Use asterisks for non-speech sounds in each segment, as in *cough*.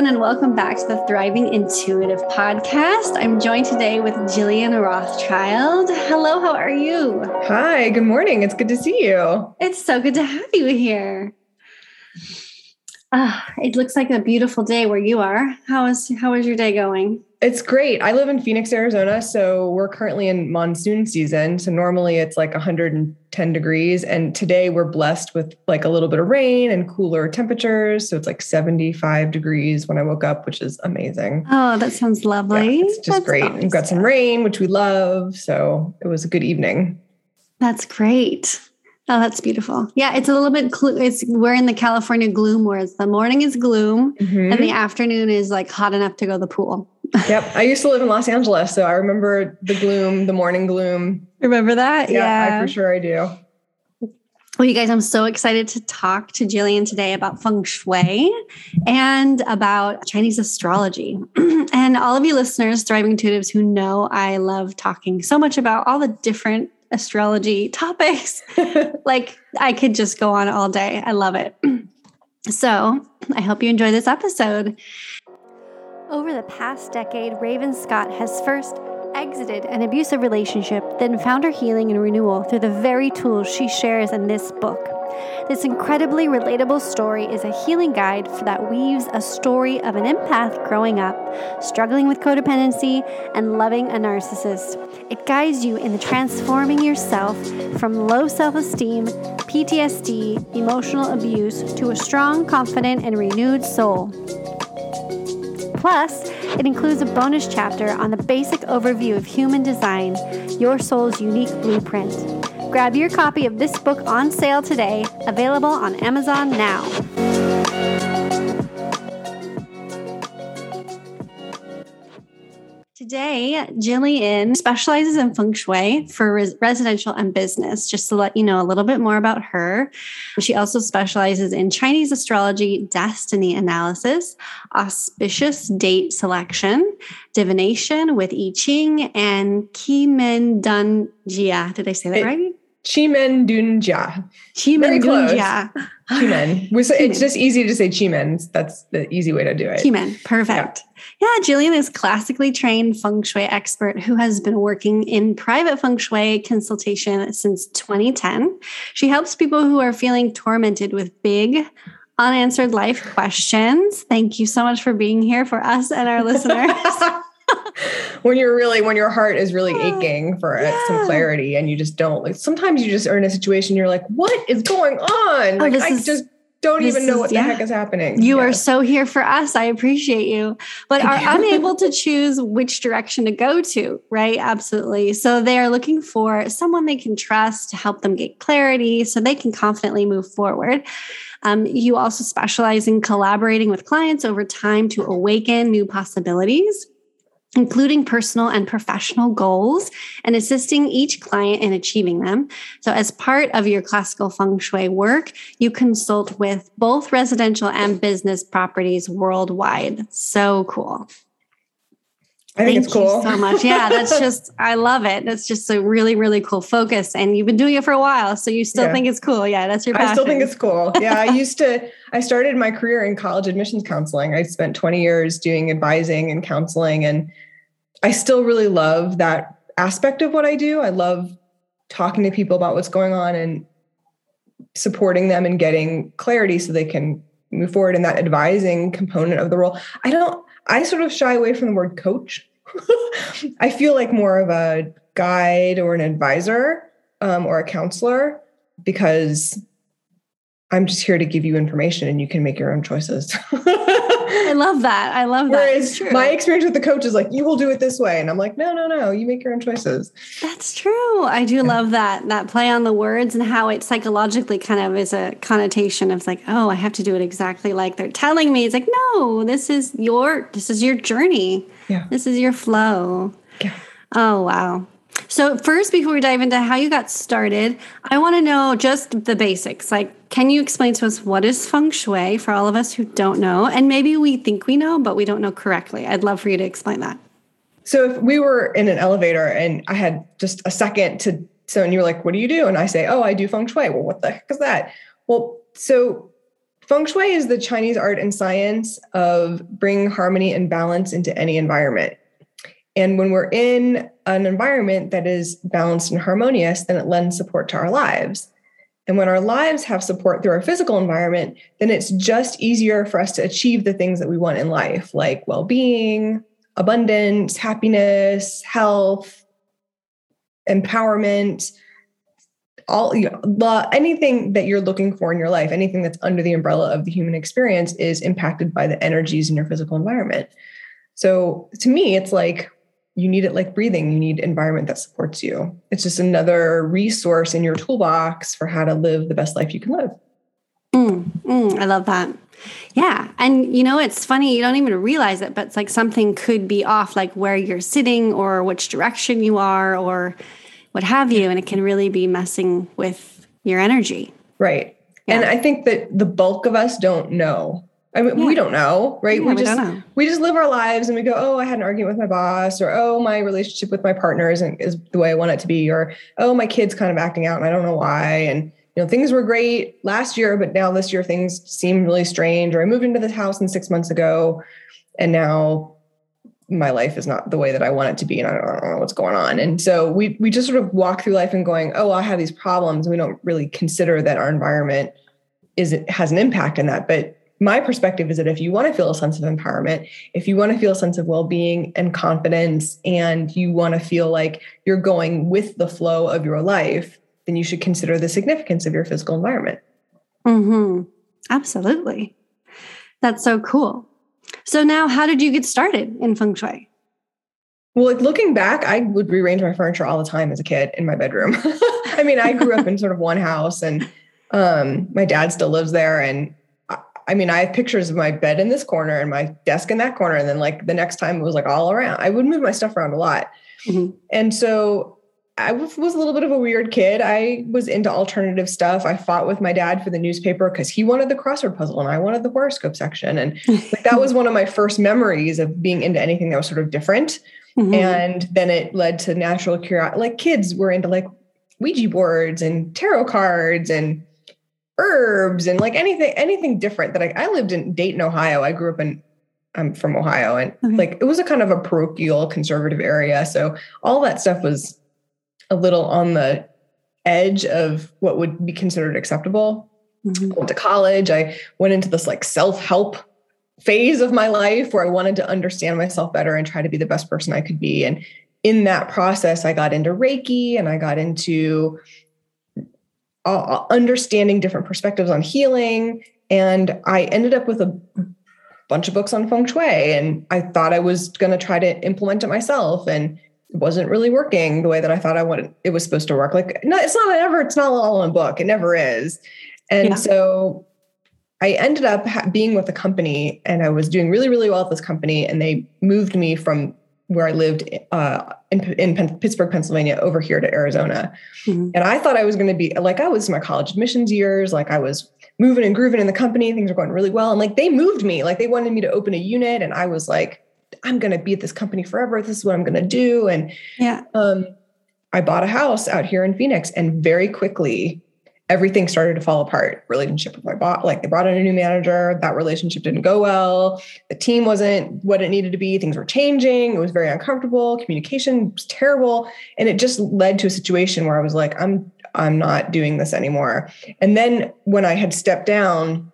everyone, and welcome back to the Thriving Intuitive podcast. I'm joined today with Jillian Rothschild. Hello, how are you? Hi, good morning. It's good to see you. It's so good to have you here. Ah, it looks like a beautiful day where you are. How is how is your day going? It's great. I live in Phoenix, Arizona, so we're currently in monsoon season. So normally it's like 110 degrees and today we're blessed with like a little bit of rain and cooler temperatures, so it's like 75 degrees when I woke up, which is amazing. Oh, that sounds lovely. Yeah, it's just That's great. always We've got some rain, which we love, so it was a good evening. That's great. Oh, that's beautiful. Yeah, it's a little bit. Cl- it's we're in the California gloom, whereas the morning is gloom Mhm. and the afternoon is like hot enough to go to the pool. Yep. I used to live in Los Angeles, so I remember the gloom, the morning gloom. Remember that? Yeah, I for sure I do. Well, you guys, I'm so excited to talk to Jillian today about feng shui and about Chinese astrology. *clears throat* and all of you listeners, Thriving Intuitives, who know I love talking so much about all the different astrology *laughs* topics. *laughs* like, I could just go on all day. I love it. *clears throat* so, I hope you enjoy this episode. Over the past decade, Raven Scott has first exited an abusive relationship, then found her healing and renewal through the very tools she shares in this book. This incredibly relatable story is a healing guide that weaves a story of an empath growing up, struggling with codependency, and loving a narcissist. It guides you in the transforming yourself from low self esteem, PTSD, emotional abuse to a strong, confident, and renewed soul. Plus, it includes a bonus chapter on the basic overview of human design, your soul's unique blueprint. Grab your copy of this book on sale today, available on Amazon now. Today, Jillian specializes in feng shui for res- residential and business. Just to let you know a little bit more about her, she also specializes in Chinese astrology, destiny analysis, auspicious date selection, divination with I Ching, and Qi Men Dun Jia. Did I say that It- right? Chimen Dunjia. Qi Very Men Dun close. Jia. *laughs* Chimen. Say- Chimen. It's just easy to say Chimen. That's the easy way to do it. Human. Perfect. Yeah. Jillian is classically trained feng shui expert who has been working in private feng shui consultation since 2010. She helps people who are feeling tormented with big unanswered life questions. Thank you so much for being here for us and our *laughs* listeners. *laughs* when you're really when your heart is really aching for uh, Yeah. some clarity and you just don't like sometimes you just are in a situation you're like what is going on like Oh, this i is- just don't even know is- what the yeah. heck is happening You are so here for us. I appreciate you, but are unable *laughs* to choose which direction to go to, right? Absolutely. So they are looking for someone they can trust to help them get clarity so they can confidently move forward. Um, you also specialize in collaborating with clients over time to awaken new possibilities. Including personal and professional goals and assisting each client in achieving them. So, as part of your classical feng shui work, you consult with both residential and business properties worldwide. So cool. I think it's Thank cool you so much. Yeah, that's *laughs* just I love it. That's just a really really cool focus, and you've been doing it for a while, so you still Yeah. think it's cool. Yeah, that's your passion. I still think it's cool. Yeah, I used to. I started my career in college admissions counseling. I spent 20 years doing advising and counseling, and I still really love that aspect of what I do. I love talking to people about what's going on and supporting them and getting clarity so they can move forward in that advising component of the role. I don't. I sort of shy away from the word coach. *laughs* I feel like more of a guide or an advisor um, or a counselor because I'm just here to give you information and you can make your own choices. *laughs* I love that. I love that. Whereas my experience with the coach is like, you will do it this way. And I'm like, no, no, no, you make your own choices. That's true. I do love that that play on the words and how it psychologically kind of is a connotation of like, oh, I have to do it exactly like they're telling me. It's like, no, this is your this is your journey. Yeah. This is your flow. Yeah. Oh wow. So first, before we dive into how you got started, I want to know just the basics. Like, can you explain to us what is feng shui for all of us who don't know? And maybe we think we know, but we don't know correctly. I'd love for you to explain that. So if we were in an elevator and I had just a second to, so and you were like, what do you do? And I say, oh, I do feng shui. Well, what the heck is that? Well, so Feng Shui is the Chinese art and science of bringing harmony and balance into any environment. And when we're in an environment that is balanced and harmonious, then it lends support to our lives. And when our lives have support through our physical environment, then it's just easier for us to achieve the things that we want in life, like well being, abundance, happiness, health, empowerment, all you know, anything that you're looking for in your life, anything that's under the umbrella of the human experience is impacted by the energies in your physical environment. So to me, it's like you need it like breathing. You need environment that supports you. It's just another resource in your toolbox for how to live the best life you can live. Mm, mm, I love that. Yeah. And you know, it's funny, you don't even realize it, but it's like something could be off, like where you're sitting or which direction you are or what have you. And it can really be messing with your energy. Right. Yeah. And I think that the bulk of us don't know. I mean, yeah. we don't know, right? Yeah, we, we just we just live our lives and we go, oh, I had an argument with my boss, or oh, my relationship with my partner isn't is the way I want it to be, or oh, my kid's kind of acting out and I don't know why. And you know, things were great last year, but now this year things seem really strange. Or I moved into this house and six months ago, and now my life is not the way that I want it to be, and I don't, I don't, know what's going on. And so we we just sort of walk through life and going, oh, I have these problems. We don't really consider that our environment is it has an impact in that. But my perspective is that if you want to feel a sense of empowerment, if you want to feel a sense of well-being and confidence, and you want to feel like you're going with the flow of your life, then you should consider the significance of your physical environment. Hmm. Absolutely. That's so cool. So now, how did you get started in feng shui? Well, like looking back, I would rearrange my furniture all the time as a kid in my bedroom. *laughs* I mean, I grew up in sort of one house, and um, my dad still lives there. And I, mean, I have pictures of my bed in this corner and my desk in that corner. And then, like, the next time it was like all around. I would move my stuff around a lot. Mm-hmm. And so I was a little bit of a weird kid. I was into alternative stuff. I fought with my dad for the newspaper because he wanted the crossword puzzle and I wanted the horoscope section. And *laughs* like that was one of my first memories of being into anything that was sort of different. Mm-hmm. And then it led to natural curiosity. Like kids were into like Ouija boards and tarot cards and herbs and like anything, anything different that I, I lived in Dayton, Ohio. I grew up in I'm from Ohio and okay. like it was a kind of a parochial conservative area. So all that stuff was a little on the edge of what would be considered acceptable. Mm-hmm. I went to college. I went into this like self help phase of my life where I wanted to understand myself better and try to be the best person I could be. And in that process, I got into Reiki and I got into uh, understanding different perspectives on healing. And I ended up with a bunch of books on feng shui. And I thought I was going to try to implement it myself. And it wasn't really working the way that I thought I wanted it was supposed to work. Like, no, it's not ever, it's not all in a book. It never is. And yeah. so I ended up ha- being with a company and I was doing really, really well at this company. And they moved me from where I lived uh, in, in Pittsburgh, Pennsylvania, over here to Arizona. Mm-hmm. And I thought I was going to be like, I was my college admissions years, like I was moving and grooving in the company, things were going really well. And like they moved me, like they wanted me to open a unit. And I was like, I'm going to be at this company forever. This is what I'm going to do. And yeah, um, I bought a house out here in Phoenix, and very quickly everything started to fall apart. Relationship with my boss, like they brought in a new manager. That relationship didn't go well. The team wasn't what it needed to be. Things were changing. It was very uncomfortable. Communication was terrible, and it just led to a situation where I was like, I'm I'm not doing this anymore. And then when I had stepped down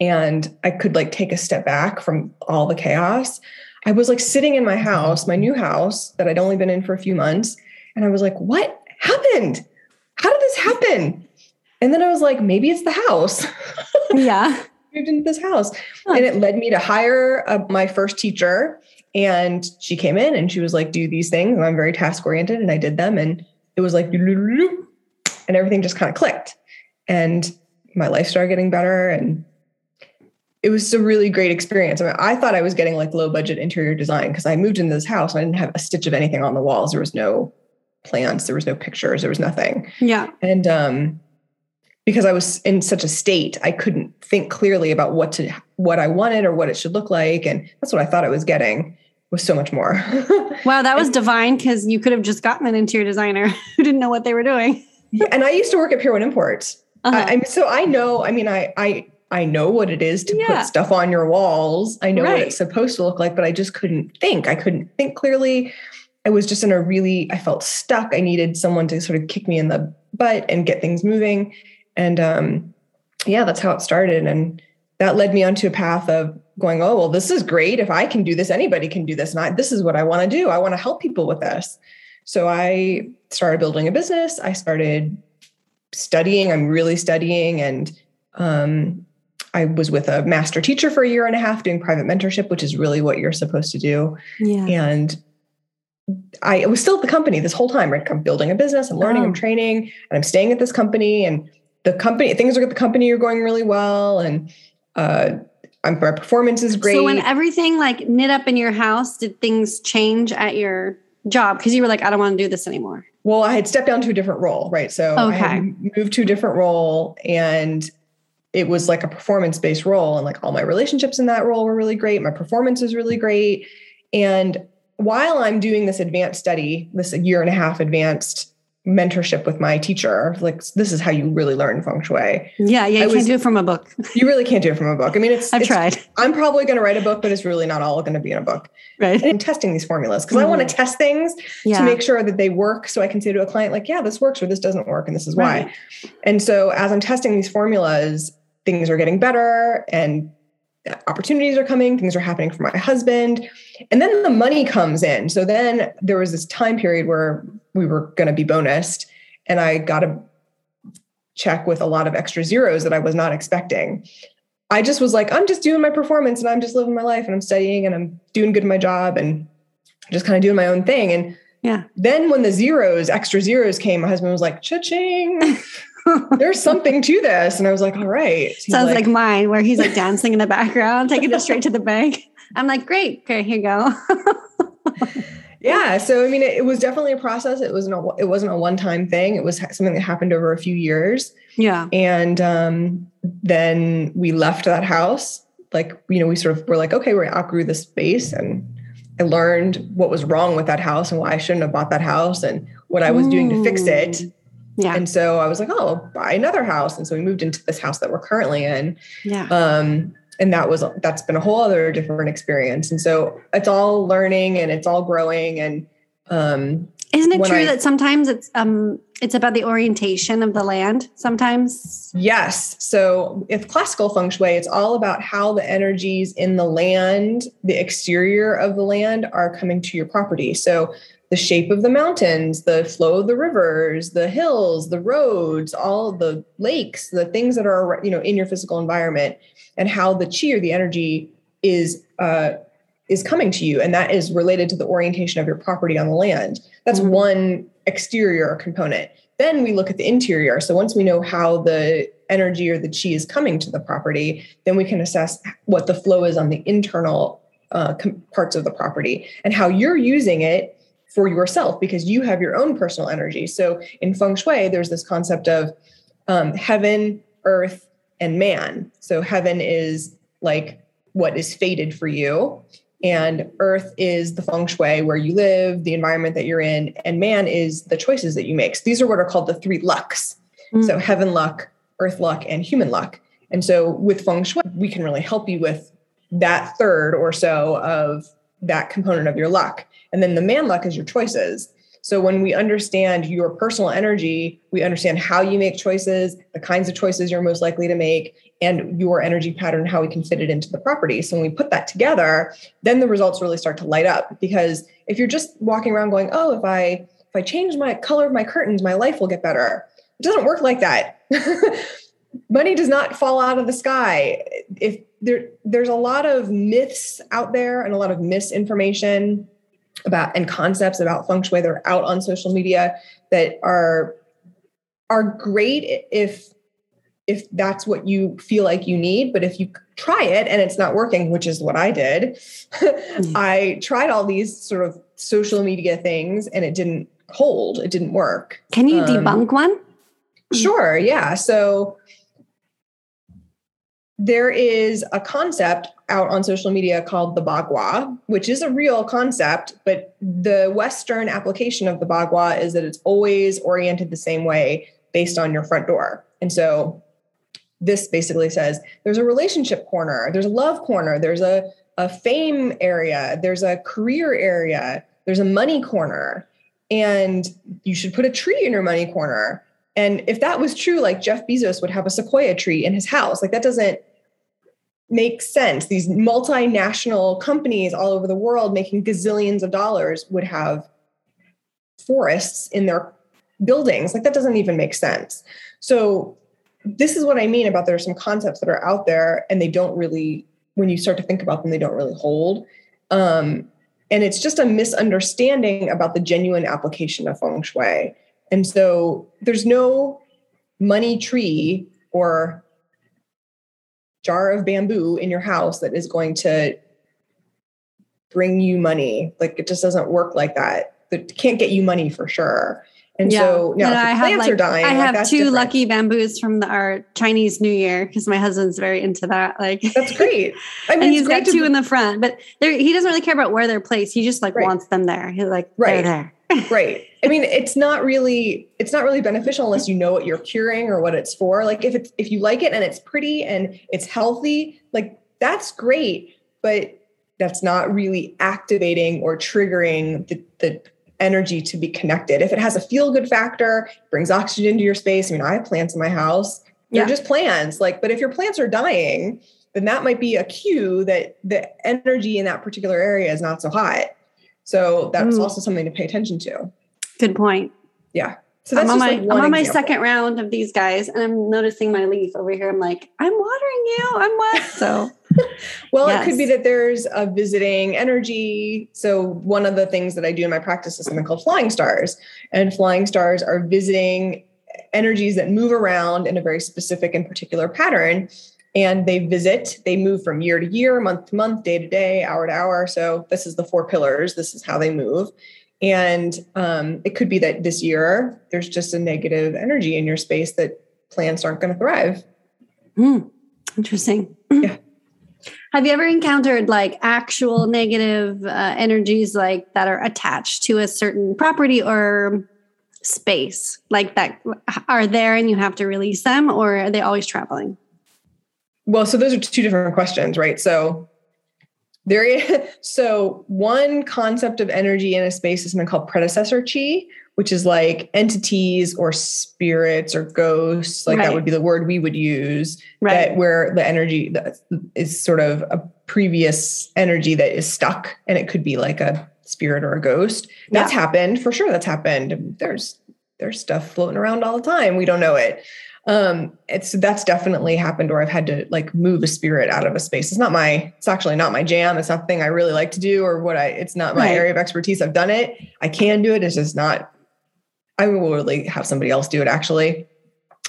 and I could like take a step back from all the chaos, I was like sitting in my house, my new house that I'd only been in for a few months. And I was like, what happened? How did this happen? And then I was like, maybe it's the house. *laughs* Yeah. moved into this house. Huh. And it led me to hire uh, my first teacher. And she came in and she was like, do these things. And I'm very task oriented. And I did them. And it was like, and everything just kind of clicked. And my life started getting better. And it was a really great experience. I mean, I thought I was getting like low budget interior design because I moved into this house. I didn't have a stitch of anything on the walls. There was no plants, there was no pictures, there was nothing. Yeah. And um, because I was in such a state, I couldn't think clearly about what to what I wanted or what it should look like. And that's what I thought I was getting was so much more. *laughs* wow, that was divine because you could have just gotten an interior designer *laughs* who didn't know what they were doing. yeah, and I used to work at Pier One Imports. Uh-huh. I, am so I know. I mean, I I I know what it is to Yeah. put stuff on your walls. I know what it's supposed to look like, but I just couldn't think. I couldn't think clearly. I was just in a really, I felt stuck. I needed someone to sort of kick me in the butt and get things moving. And um, yeah, that's how it started. And that led me onto a path of going, oh, well, this is great. If I can do this, anybody can do this. And I, this is what I want to do. I want to help people with this. So I started building a business. I started studying. I'm really studying. And um, I was with a master teacher for a year and a half doing private mentorship, which is really what you're supposed to do. Yeah. And I was still at the company this whole time, right? I'm building a business, I'm learning, Oh. I'm training, and I'm staying at this company. And the company, things are at the company are going really well. And uh, I'm, my performance is great. So when everything like knit up in your house, did things change at your job? Because you were like, I don't want to do this anymore. Well, I had stepped down to a different role, right? So I had moved to a different role and it was like a performance based role. And like all my relationships in that role were really great. My performance was really great. And while I'm doing this advanced study, this year and a half advanced mentorship with my teacher, like this is how you really learn feng shui. Yeah, yeah, you I can't was- do it from a book. *laughs* You really can't do it from a book. I mean, it's, I've it's- tried. I'm probably going to write a book, but it's really not all going to be in a book. Right. And I'm testing these formulas because I want to mm-hmm. test things Yeah. to make sure that they work so I can say to a client, like, yeah, this works or this doesn't work, and this is why. Right. And so as I'm testing these formulas, things are getting better and opportunities are coming, things are happening for my husband. And then the money comes in. So then there was this time period where we were going to be bonused, and I got a check with a lot of extra zeros that I was not expecting. I just was like, I'm just doing my performance and I'm just living my life and I'm studying and I'm doing good in my job and just kind of doing my own thing. And Yeah. then when the zeros, extra zeros came, my husband was like, cha-ching, *laughs* there's something to this. And I was like, all right. He's Sounds like, mine, where he's like dancing in the background, taking *laughs* it straight to the bank. I'm like, great. Okay, here you go. *laughs* yeah. So, I mean, it, it was definitely a process. It wasn't a, it wasn't a one-time thing. It was something that happened over a few years. yeah. And um, then we left that house. Like, you know, we sort of were like, okay, we outgrew the space. And I learned what was wrong with that house and why I shouldn't have bought that house and what I was doing to fix it. Mm. Yeah. And so I was like, oh, I'll buy another house. And so we moved into this house that we're currently in. yeah. Um, and that was that's been a whole other different experience. And so it's all learning and it's all growing. And um, Isn't it true I- that sometimes it's um it's about the orientation of the land? Sometimes. yes, so if classical feng shui, it's all about how the energies in the land, the exterior of the land, are coming to your property. So the shape of the mountains, the flow of the rivers, the hills, the roads, all the lakes, the things that are you know in your physical environment, and how the chi or the energy is uh, is coming to you, and that is related to the orientation of your property on the land. That's Mhm. one exterior component. Then we look at the interior. So once we know how the energy or the chi is coming to the property, then we can assess what the flow is on the internal uh, com- parts of the property and how you're using it for yourself because you have your own personal energy. So in feng shui, there's this concept of um, heaven, earth, and man. So heaven is like what is fated for you, and earth is the feng shui where you live, the environment that you're in, and man is the choices that you make. So these are what are called the three lucks. Mm. So heaven luck, earth luck, and human luck. And so with feng shui, we can really help you with that third or so of that component of your luck. And then the man luck is your choices. So when we understand your personal energy, we understand how you make choices, the kinds of choices you're most likely to make, and your energy pattern, how we can fit it into the property. So when we put that together, then the results really start to light up. Because if you're just walking around going, "Oh, if I if I change my color of my curtains, my life will get better," it doesn't work like that. *laughs* Money does not fall out of the sky. If there, there's a lot of myths out there and a lot of misinformation about and concepts about feng shui that are out on social media that are are great if if that's what you feel like you need but if you try it and it's not working which is what i did *laughs* i tried all these sort of social media things and it didn't hold it didn't work Can you Um, debunk one? Sure, yeah. So there is a concept out on social media called the Bagua, which is a real concept, but the Western application of the Bagua is that it's always oriented the same way based on your front door. And so this basically says there's a relationship corner, there's a love corner, there's a, a fame area, there's a career area, there's a money corner, and you should put a tree in your money corner. And if that was true, like Jeff Bezos would have a sequoia tree in his house. Like that doesn't make sense. These multinational companies all over the world making gazillions of dollars would have forests in their buildings. Like that doesn't even make sense. So this is what I mean about there are some concepts that are out there and they don't really, when you start to think about them, they don't really hold. Um, and it's just a misunderstanding about the genuine application of feng shui. And so there's no money tree or jar of bamboo in your house that is going to bring you money. Like it just doesn't work like that. It can't get you money for sure. And yeah. so now I have like, dying, I have two different. lucky bamboos from the, our Chinese New Year because my husband's very into that. Like that's great. *laughs* I mean, and he's got two in the front, but he doesn't really care about where they're placed. He just like right. wants them there. He's like, right there. right. I mean, it's not really it's not really beneficial unless you know what you're curing or what it's for. Like if it's if you like it and it's pretty and it's healthy, like that's great, but that's not really activating or triggering the, the energy to be connected. If it has a feel good factor, brings oxygen to your space. I mean, I have plants in my house. They're yeah. just plants. Like, but if your plants are dying, then that might be a cue that the energy in that particular area is not so hot. So that's mm. also something to pay attention to. Good point. Yeah. So I'm on my like I'm on my second round of these guys, and I'm noticing my leaf over here. I'm like, I'm watering you. I'm wet. So, *laughs* well, yes. it could be that there's a visiting energy. So one of the things that I do in my practice is something called flying stars, and flying stars are visiting energies that move around in a very specific and particular pattern. And they visit, they move from year to year, month to month, day to day, hour to hour. So this is the four pillars. This is how they move. And um, it could be that this year there's just a negative energy in your space that plants aren't going to thrive. Mm, interesting. Yeah. *clears throat* Have you ever encountered like actual negative uh, energies like that are attached to a certain property or space like that are there and you have to release them or are they always traveling? Well, so those are two different questions, right? So there is, *laughs* so one concept of energy in a space is something called predecessor chi, which is like entities or spirits or ghosts, like right. that would be the word we would use, right. that where the energy is sort of a previous energy that is stuck, and it could be like a spirit or a ghost. That's yeah. happened for sure. That's happened. There's there's stuff floating around all the time. We don't know it um it's that's definitely happened or i've had to like move a spirit out of a space. It's not my it's actually not my jam. It's not the thing i really like to do or what i it's not my right. area of expertise. I've done it. I can do it. It's just not i will really have somebody else do it actually.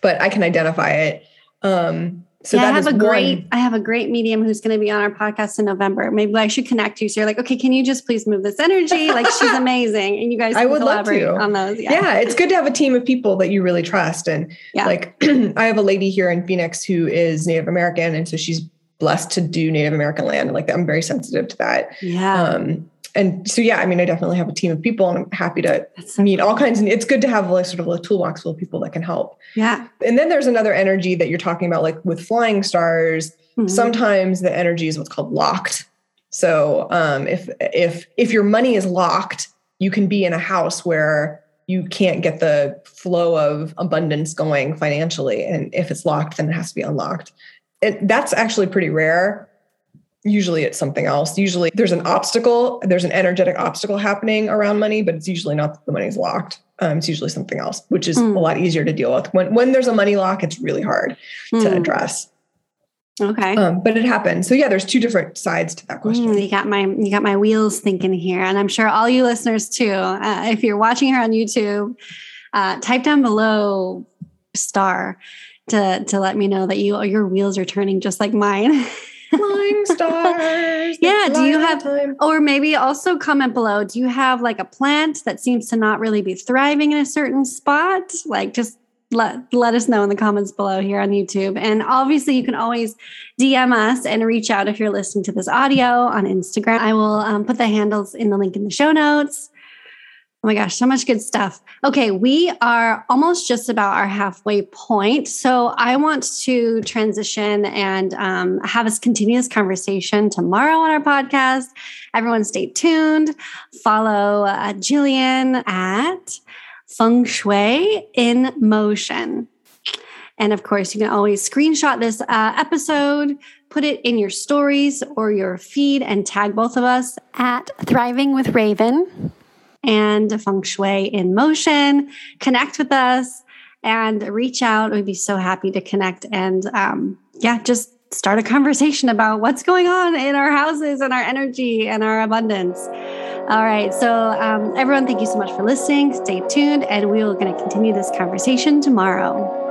But i can identify it. Um so yeah, I have a great one. I have a great medium who's going to be on our podcast in November. Maybe I should connect you. So you're like, okay, can you just please move this energy? Like she's *laughs* amazing, and you guys I would love to. on those. Yeah. yeah, it's good to have a team of people that you really trust. And yeah. like, *clears throat* I have a lady here in Phoenix who is Native American, and so she's blessed to do Native American land. And like, I'm very sensitive to that. Yeah. Um, and so yeah, I mean, I definitely have a team of people, and I'm happy to so meet all kinds. And it's good to have like sort of a toolbox full of people that can help. Yeah. And then there's another energy that you're talking about, like with flying stars. Mm-hmm. Sometimes the energy is what's called locked. So um, if if if your money is locked, you can be in a house where you can't get the flow of abundance going financially, and if it's locked, then it has to be unlocked. It, that's actually pretty rare usually it's something else. Usually there's an obstacle, there's an energetic obstacle happening around money, but it's usually not that the money's locked. Um, it's usually something else, which is mm. a lot easier to deal with. When when there's a money lock, it's really hard mm. to hmm. address. Okay. Um, but it happens. So yeah, there's two different sides to that hmm, question. Mm, you got my you got my wheels thinking here, and I'm sure all you listeners too. Uh, if you're watching her on YouTube, uh, type down below star to to let me know that you your wheels are turning just like mine. *laughs* flying *laughs* stars. yeah. Do you have, time. or maybe also comment below, do you have like a plant that seems to not really be thriving in a certain spot? Like just let, let us know in the comments below here on YouTube. And obviously, you can always DM us and reach out if you're listening to this audio on Instagram. I will um, put the handles in the link in the show notes. Oh my gosh, so much good stuff. Okay, we are almost just about our halfway point. So I want to transition and um, have us continue this conversation tomorrow on our podcast. Everyone stay tuned. Follow uh, Jillian at Feng Shui in Motion. And of course, you can always screenshot this uh, episode, put it in your stories or your feed, and tag both of us at Thriving with Raven and Feng Shui in Motion. Connect with us and reach out. We'd be so happy to connect and, um, yeah, just start a conversation about what's going on in our houses and our energy and our abundance. All right. So, um, everyone, thank you so much for listening. Stay tuned, and we are going to continue this conversation tomorrow.